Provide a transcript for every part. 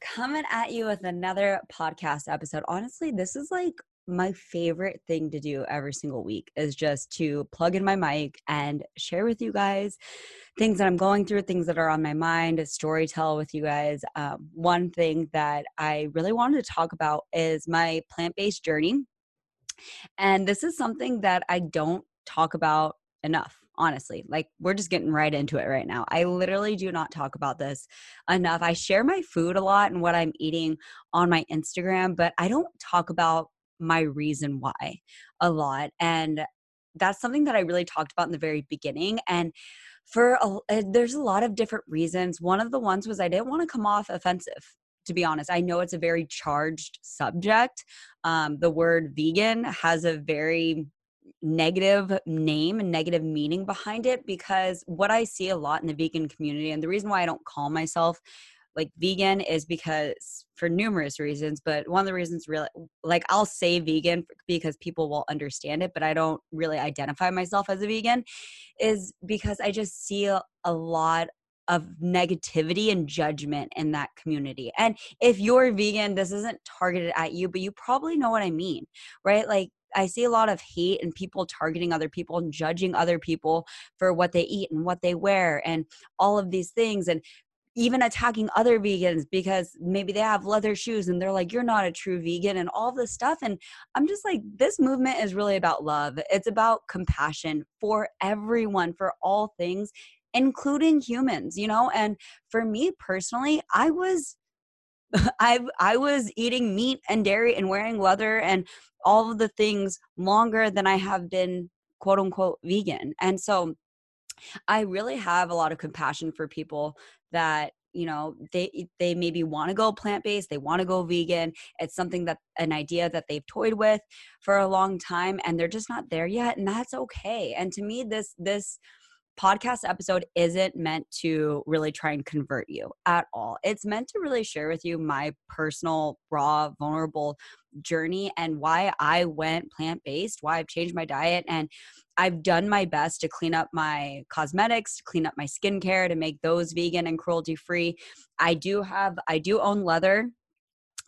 coming at you with another podcast episode. Honestly, this is like my favorite thing to do every single week is just to plug in my mic and share with you guys things that I'm going through, things that are on my mind, story tell with you guys. Um, one thing that I really wanted to talk about is my plant based journey. And this is something that I don't talk about enough honestly. Like, we're just getting right into it right now. I literally do not talk about this enough. I share my food a lot and what I'm eating on my Instagram, but I don't talk about my reason why a lot. And that's something that I really talked about in the very beginning. And for a, eh, there's a lot of different reasons. One of the ones was I didn't want to come off offensive to be honest. I know it's a very charged subject. Um, the word vegan has a very negative name and negative meaning behind it because what I see a lot in the vegan community, and the reason why I don't call myself like vegan is because for numerous reasons but one of the reasons really like i'll say vegan because people will understand it but i don't really identify myself as a vegan is because i just see a, a lot of negativity and judgment in that community. And if you're vegan, this isn't targeted at you, but you probably know what I mean, right? Like I see a lot of hate and people targeting other people and judging other people for what they eat and what they wear and all of these things and even attacking other vegans because maybe they have leather shoes and they're like you're not a true vegan and all this stuff and i'm just like this movement is really about love. It's about compassion for everyone for all things including humans you know and for me personally i was I I was eating meat and dairy and wearing leather and all of the things longer than I have been quote unquote vegan. And so I really have a lot of compassion for people that you know they they maybe want to go plant based they want to go vegan it's something that an idea that they've toyed with for a long time and they're just not there yet and that's okay and to me this this podcast episode isn't meant to really try and convert you at all. It's meant to really share with you my personal, raw, vulnerable journey and why I went plant based, why I've changed my diet. And I've done my best to clean up my cosmetics, to clean up my skincare, to make those vegan and cruelty free. I do have, I do own leather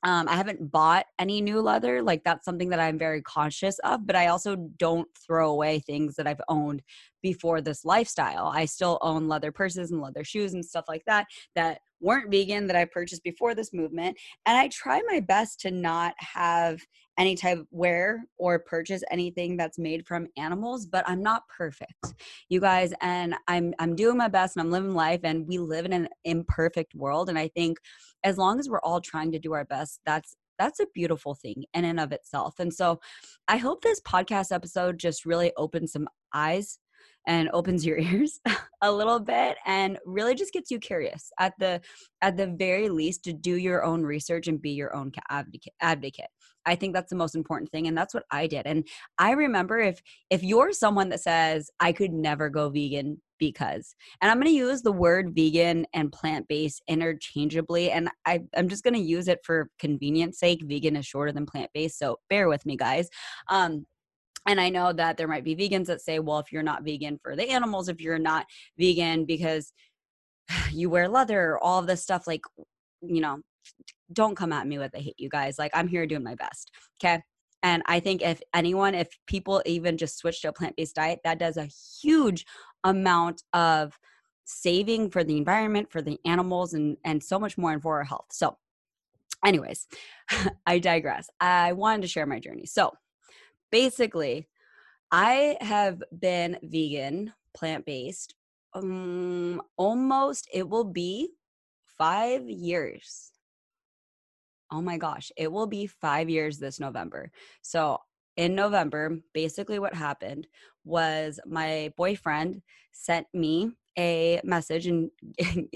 um, I haven't bought any new leather. Like that's something that I'm very conscious of, but I also don't throw away things that I've owned before this lifestyle. I still own leather purses and leather shoes and stuff like that that weren't vegan that I purchased before this movement. And I try my best to not have any type of wear or purchase anything that's made from animals, but I'm not perfect. You guys, and I'm I'm doing my best and I'm living life and we live in an imperfect world. And I think as long as we're all trying to do our best, that's that's a beautiful thing in and of itself. And so I hope this podcast episode just really opens some eyes and opens your ears a little bit and really just gets you curious at the at the very least to do your own research and be your own advocate advocate. I think that's the most important thing and that's what i did. And i remember if if you're someone that says i could never go vegan because and i'm going to use the word vegan and plant-based interchangeably and I, i'm just going to use it for convenience sake. Vegan is shorter than plant-based so bear with me guys. Um, and I know that there might be vegans that say, well, if you're not vegan for the animals, if you're not vegan because you wear leather, all of this stuff, like, you know, don't come at me with the hate, you guys. Like, I'm here doing my best. Okay. And I think if anyone, if people even just switch to a plant based diet, that does a huge amount of saving for the environment, for the animals, and, and so much more, and for our health. So, anyways, I digress. I wanted to share my journey. So, basically, I have been vegan, plant based, um, almost, it will be five years. Oh my gosh, it will be five years this November. So, in November, basically what happened was my boyfriend sent me a message, and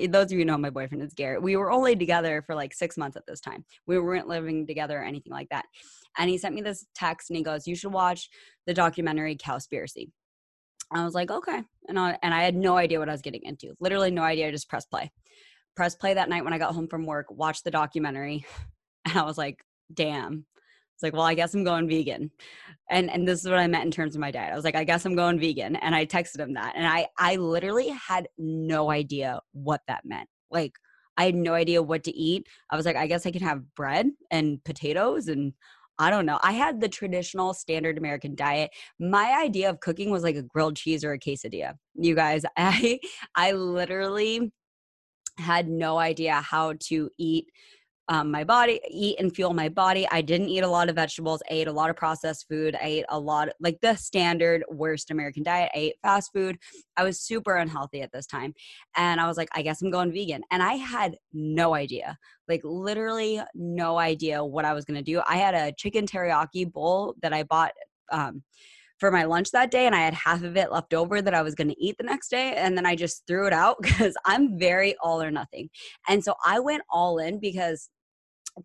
those of you know my boyfriend is Garrett. We were only together for like six months at this time. We weren't living together or anything like that. And he sent me this text and he goes, You should watch the documentary Cowspiracy. I was like, okay. And I, and I had no idea what I was getting into. Literally no idea. I just pressed play. Press play that night when I got home from work, watched the documentary. And I was like, damn. It's like, well, I guess I'm going vegan. And and this is what I meant in terms of my diet. I was like, I guess I'm going vegan. And I texted him that. And I I literally had no idea what that meant. Like I had no idea what to eat. I was like, I guess I can have bread and potatoes and I don't know. I had the traditional standard American diet. My idea of cooking was like a grilled cheese or a quesadilla. You guys, I I literally had no idea how to eat um, my body, eat and fuel my body. I didn't eat a lot of vegetables. I ate a lot of processed food. I ate a lot, like the standard worst American diet. I ate fast food. I was super unhealthy at this time. And I was like, I guess I'm going vegan. And I had no idea, like literally no idea what I was going to do. I had a chicken teriyaki bowl that I bought. Um, for my lunch that day and I had half of it left over that I was going to eat the next day and then I just threw it out because I'm very all or nothing. And so I went all in because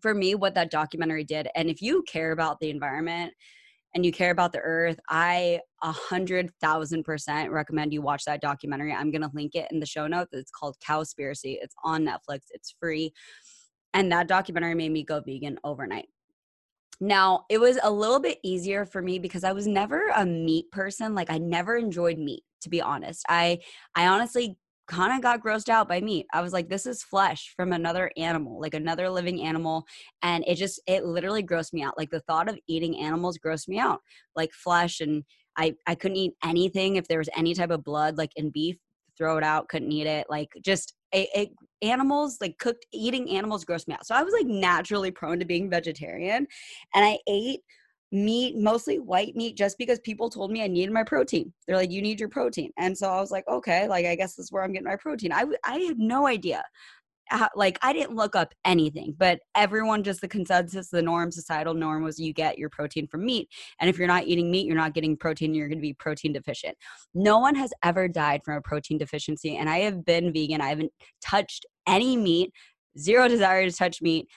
for me what that documentary did and if you care about the environment and you care about the earth i a hundred thousand percent recommend you watch that documentary. I'm gonna link it in the show notes. It's called cowspiracy. It's on netflix. It's free. And that documentary made me go vegan overnight. Now it was a little bit easier for me because i was never a meat person. Like i never enjoyed meat to be honest. I i honestly kind of got grossed out by meat. I was like, this is flesh from another animal, like another living animal. And it just, it literally grossed me out. Like the thought of eating animals grossed me out, like flesh. And I, I couldn't eat anything if there was any type of blood, like in beef, throw it out, couldn't eat it. Like just it, it, animals, like cooked, eating animals grossed me out. So I was like naturally prone to being vegetarian. And I ate meat, mostly white meat, just because people told me I needed my protein. They're like, you need your protein. And so I was like, okay, like, I guess this is where I'm getting my protein. I, I had no idea. How, like, I didn't look up anything, but everyone, just the consensus, the norm, societal norm was you get your protein from meat. And if you're not eating meat, you're not getting protein, you're going to be protein deficient. No one has ever died from a protein deficiency. And I have been vegan, I haven't touched any meat, zero desire to touch meat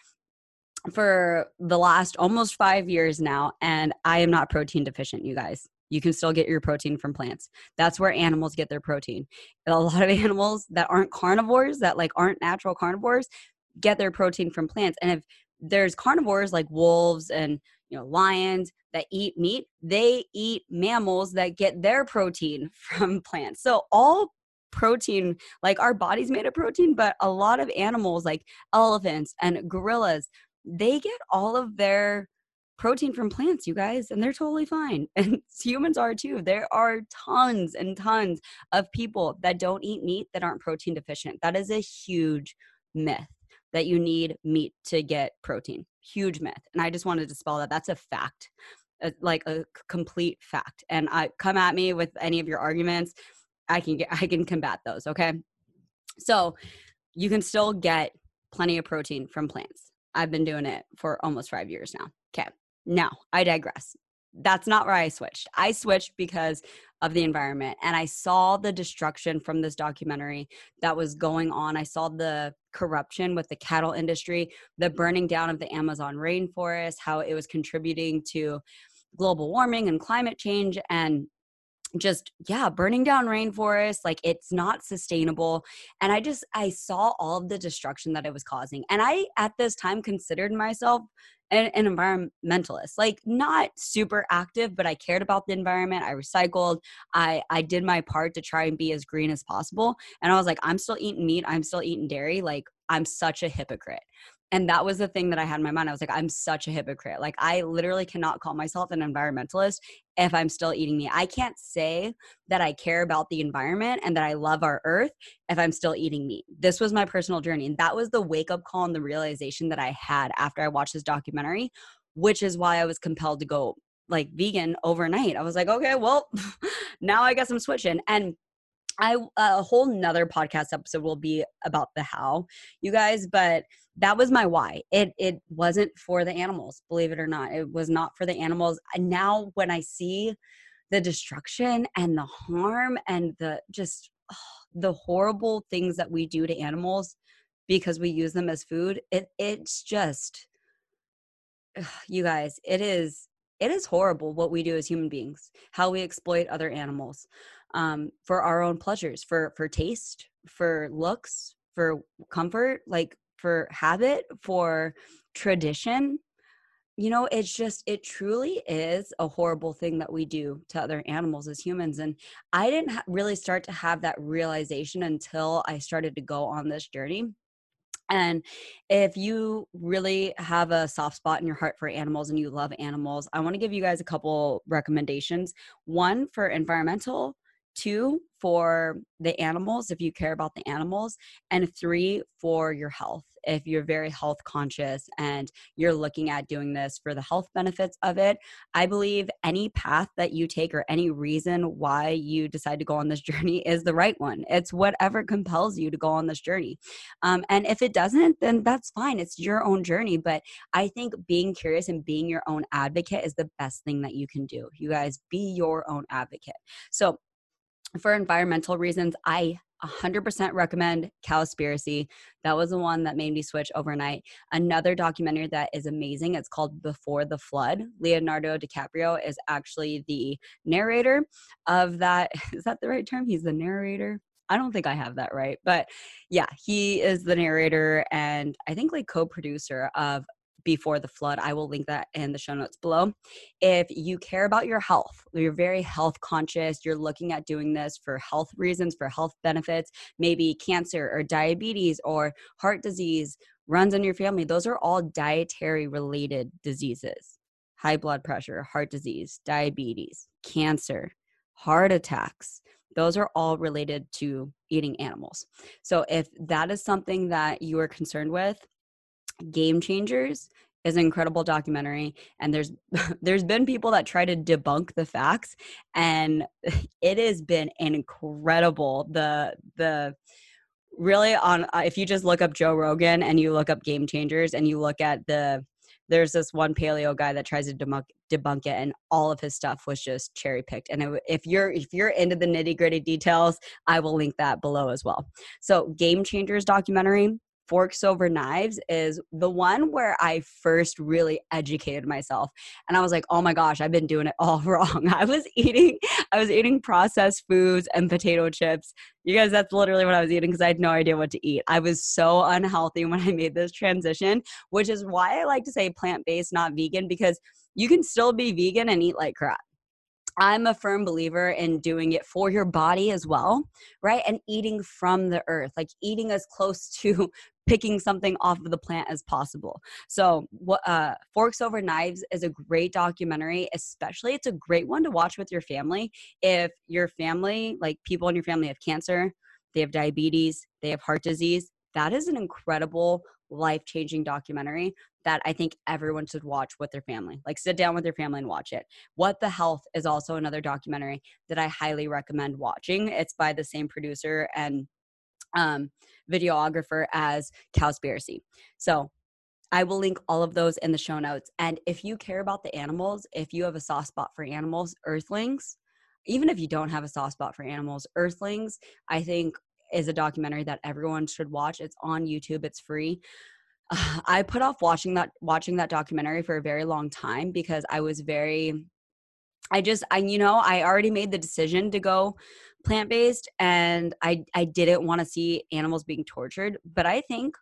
for the last almost five years now, and I am not protein deficient, you guys. You can still get your protein from plants. That's where animals get their protein. A lot of animals that aren't carnivores, that like aren't natural carnivores, get their protein from plants. And if there's carnivores like wolves and you know lions that eat meat, they eat mammals that get their protein from plants. So all protein like our body's made of protein but a lot of animals like elephants and gorillas they get all of their protein from plants, you guys, and they're totally fine. And humans are too. There are tons and tons of people that don't eat meat that aren't protein deficient. That is a huge myth that you need meat to get protein. Huge myth. And I just wanted to dispel that. That's a fact, a, like a complete fact. And I come at me with any of your arguments. I can get, I can combat those. Okay. So you can still get plenty of protein from plants. I've been doing it for almost five years now. Okay. Now I digress. That's not where I switched. I switched because of the environment and I saw the destruction from this documentary that was going on. I saw the corruption with the cattle industry, the burning down of the Amazon rainforest, how it was contributing to global warming and climate change. And just yeah burning down rainforests like it's not sustainable and i just i saw all of the destruction that it was causing and i at this time considered myself an, an, environmentalist like not super active but i cared about the environment i recycled i i did my part to try and be as green as possible and i was like i'm still eating meat i'm still eating dairy like i'm such a hypocrite and that was the thing that I had in my mind. I was like, I'm such a hypocrite. Like, I literally cannot call myself an environmentalist if I'm still eating meat. I can't say that I care about the environment and that I love our earth if I'm still eating meat. This was my personal journey. And that was the wake up call and the realization that I had after I watched this documentary, which is why I was compelled to go like vegan overnight. I was like, okay, well, now I guess I'm switching. And I a whole nother podcast episode will be about the how, you guys, but that was my why. It it wasn't for the animals, believe it or not. It was not for the animals. And now when I see the destruction and the harm and the just the horrible things that we do to animals because we use them as food it it's just you guys it is it is horrible what we do as human beings how we exploit other animals um, for our own pleasures for for taste for looks for comfort like for habit for tradition. You know it's just it truly is a horrible thing that we do to other animals as humans and i didn't ha- really start to have that realization until i started to go on this journey and if you really have a soft spot in your heart for animals and you love animals i want to give you guys a couple recommendations. One for environmental two for the animals if you care about the animals and three for your health if you're very health conscious and you're looking at doing this for the health benefits of it i believe any path that you take or any reason why you decide to go on this journey is the right one. It's whatever compels you to go on this journey. Um, and if it doesn't then that's fine. It's your own journey. But i think being curious and being your own advocate is the best thing that you can do. You guys be your own advocate. So for environmental reasons, I 100% recommend Cowspiracy. That was the one that made me switch overnight. Another documentary that is amazing, it's called Before the Flood. Leonardo DiCaprio is actually the narrator of that. Is that the right term? He's the narrator. I don't think I have that right, but yeah, he is the narrator and I think like co-producer of before the flood. I will link that in the show notes below. If you care about your health, you're very health conscious, you're looking at doing this for health reasons, for health benefits, maybe cancer or diabetes or heart disease runs in your family, those are all dietary related diseases. High blood pressure, heart disease, diabetes, cancer, heart attacks. Those are all related to eating animals. So, if that is something that you are concerned with, Game Changers is an incredible documentary and there's there's been people that try to debunk the facts and it has been incredible. The the really on uh, if you just look up Joe Rogan and you look up Game Changers and you look at the there's this one paleo guy that tries to debunk, debunk it and all of his stuff was just cherry picked and if you're if you're into the nitty gritty details i will link that below as well. So game changers documentary Forks Over Knives is the one where I first really educated myself. And I was like, oh my gosh, I've been doing it all wrong. I was eating, I was eating processed foods and potato chips. You guys, that's literally what I was eating because I had no idea what to eat. I was so unhealthy when I made this transition, which is why I like to say plant based, not vegan, because you can still be vegan and eat like crap. I'm a firm believer in doing it for your body as well, right? And eating from the earth, like eating as close to picking something off of the plant as possible. So, what uh, Forks Over Knives is a great documentary, especially it's a great one to watch with your family. If your family, like people in your family, have cancer, they have diabetes, they have heart disease, that is an incredible life changing documentary that I think everyone should watch with their family. Like sit down with your family and watch it. What the Health is also another documentary that I highly recommend watching. It's by the same producer and um, videographer as Cowspiracy. So I will link all of those in the show notes. And if you care about the animals, if you have a soft spot for animals, Earthlings, even if you don't have a soft spot for animals, Earthlings, I think is a documentary that everyone should watch. It's on YouTube, it's free. I put off watching that watching that documentary for a very long time because I was very I just I you know, I already made the decision to go plant based and I I didn't want to see animals being tortured, but I think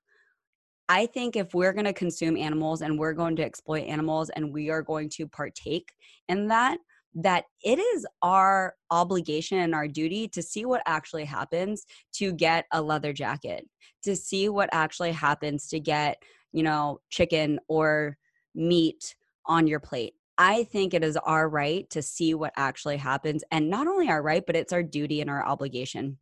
I think if we're going to consume animals and we're going to exploit animals and we are going to partake in that that it is our obligation and our duty to see what actually happens to get a leather jacket, to see what actually happens to get, you know, chicken or meat on your plate. I think it is our right to see what actually happens. And not only our right, but it's our duty and our obligation.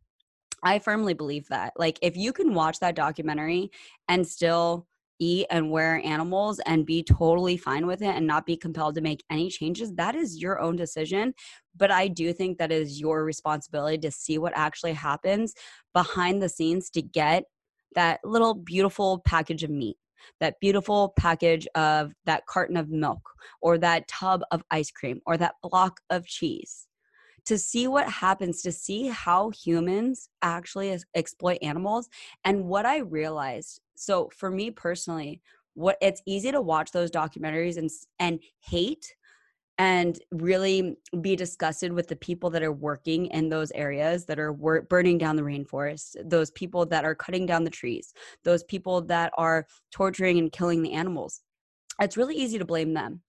I firmly believe that. Like, if you can watch that documentary and still eat and wear animals and be totally fine with it and not be compelled to make any changes, that is your own decision. But I do think that is your responsibility to see what actually happens behind the scenes to get that little beautiful package of meat that beautiful package of that carton of milk or that tub of ice cream or that block of cheese to see what happens, to see how humans actually exploit animals. And what I realized, so for me personally, what it's easy to watch those documentaries and and hate and really be disgusted with the people that are working in those areas that are wor- burning down the rainforest those people that are cutting down the trees those people that are torturing and killing the animals. It's really easy to blame them.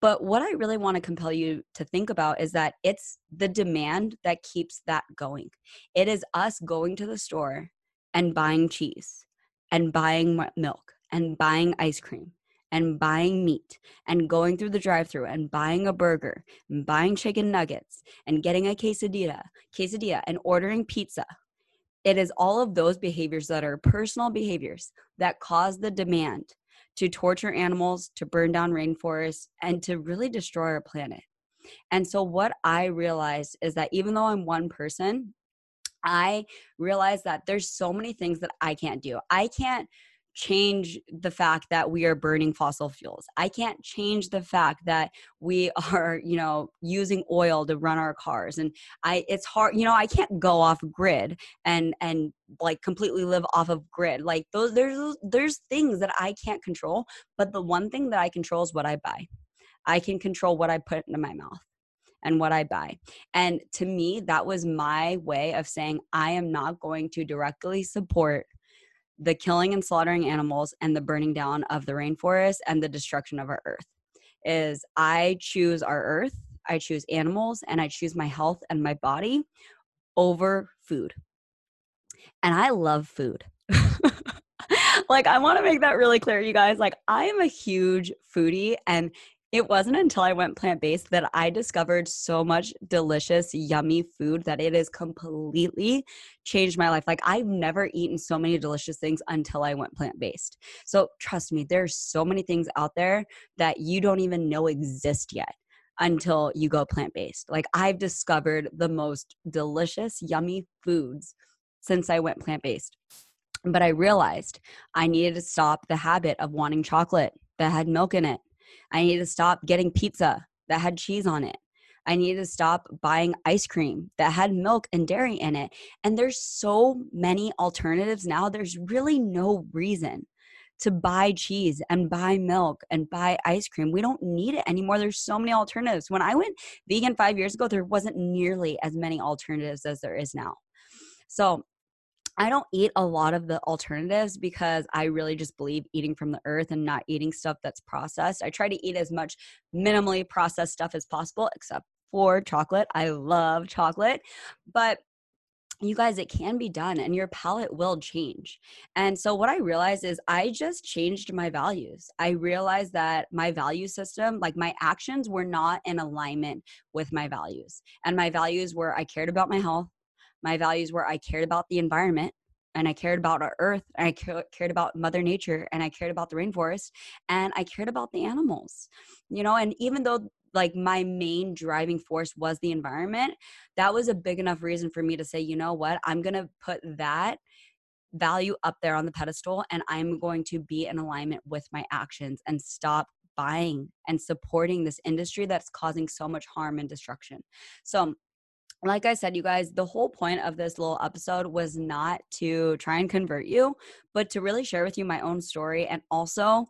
But what I really want to compel you to think about is that it's the demand that keeps that going. It is us going to the store and buying cheese and buying milk and buying ice cream and buying meat and going through the drive through and buying a burger and buying chicken nuggets and getting a quesadilla, quesadilla and ordering pizza. It is all of those behaviors that are personal behaviors that cause the demand to torture animals, to burn down rainforests, and to really destroy our planet. And so, what I realized is that even though I'm one person, I realized that there's so many things that I can't do. I can't change the fact that we are burning fossil fuels. I can't change the fact that we are, you know, using oil to run our cars and I it's hard, you know, I can't go off grid and and like completely live off of grid. Like those there's there's things that I can't control, but the one thing that I control is what I buy. I can control what I put into my mouth and what I buy. And to me, that was my way of saying I am not going to directly support the killing and slaughtering animals and the burning down of the rainforest and the destruction of our earth is i choose our earth i choose animals and i choose my health and my body over food. And i love food. Like i want to make that really clear you guys like i am a huge foodie and it wasn't until I went plant based that I discovered so much delicious, yummy food that it has completely changed my life. Like, I've never eaten so many delicious things until I went plant based. So, trust me, there's so many things out there that you don't even know exist yet until you go plant based. Like, I've discovered the most delicious, yummy foods since I went plant based. But I realized I needed to stop the habit of wanting chocolate that had milk in it I needed to stop getting pizza that had cheese on it. I needed to stop buying ice cream that had milk and dairy in it. And there's so many alternatives now. There's really no reason to buy cheese and buy milk and buy ice cream. We don't need it anymore. There's so many alternatives. When I went vegan five years ago, there wasn't nearly as many alternatives as there is now. So I don't eat a lot of the alternatives because I really just believe eating from the earth and not eating stuff that's processed. I try to eat as much minimally processed stuff as possible, except for chocolate. I love chocolate, but you guys, it can be done and your palate will change. And so, what I realized is I just changed my values. I realized that my value system, like my actions, were not in alignment with my values. And my values were I cared about my health, my values were I cared about the environment and I cared about our earth and I cared about mother nature and I cared about the rainforest and I cared about the animals. You know, and even though like my main driving force was the environment, that was a big enough reason for me to say, you know what, I'm to put that value up there on the pedestal and I'm going to be in alignment with my actions and stop buying and supporting this industry that's causing so much harm and destruction. So like I said, you guys, the whole point of this little episode was not to try and convert you, but to really share with you my own story and also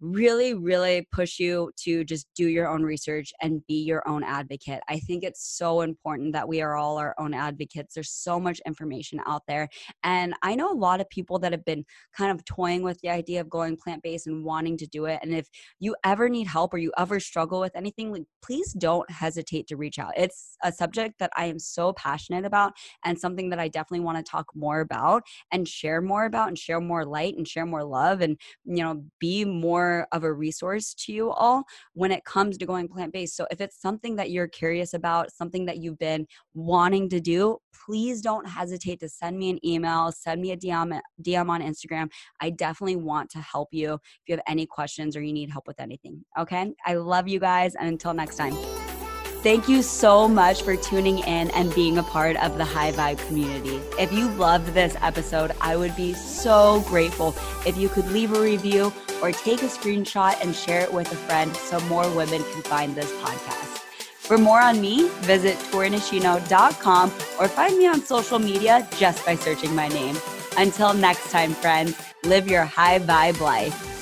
really, really push you to just do your own research and be your own advocate. I think it's so important that we are all our own advocates. There's so much information out there. And I know a lot of people that have been kind of toying with the idea of going plant based and wanting to do it. And if you ever need help or you ever struggle with anything, like, please don't hesitate to reach out. It's a subject that I am so passionate about and something that I definitely want to talk more about and share more about and share more light and share more love and, you know, be more of a resource to you all when it comes to going plant based. So if it's something that you're curious about, something that you've been wanting to do, please don't hesitate to send me an email, send me a DM, DM on Instagram. I definitely want to help you if you have any questions or you need help with anything. Okay. I love you guys. And until next time. Thank you so much for tuning in and being a part of the High Vibe community. If you loved this episode, I would be so grateful if you could leave a review or take a screenshot and share it with a friend so more women can find this podcast. For more on me, visit torinishino.com or find me on social media just by searching my name. Until next time, friends, live your high vibe life.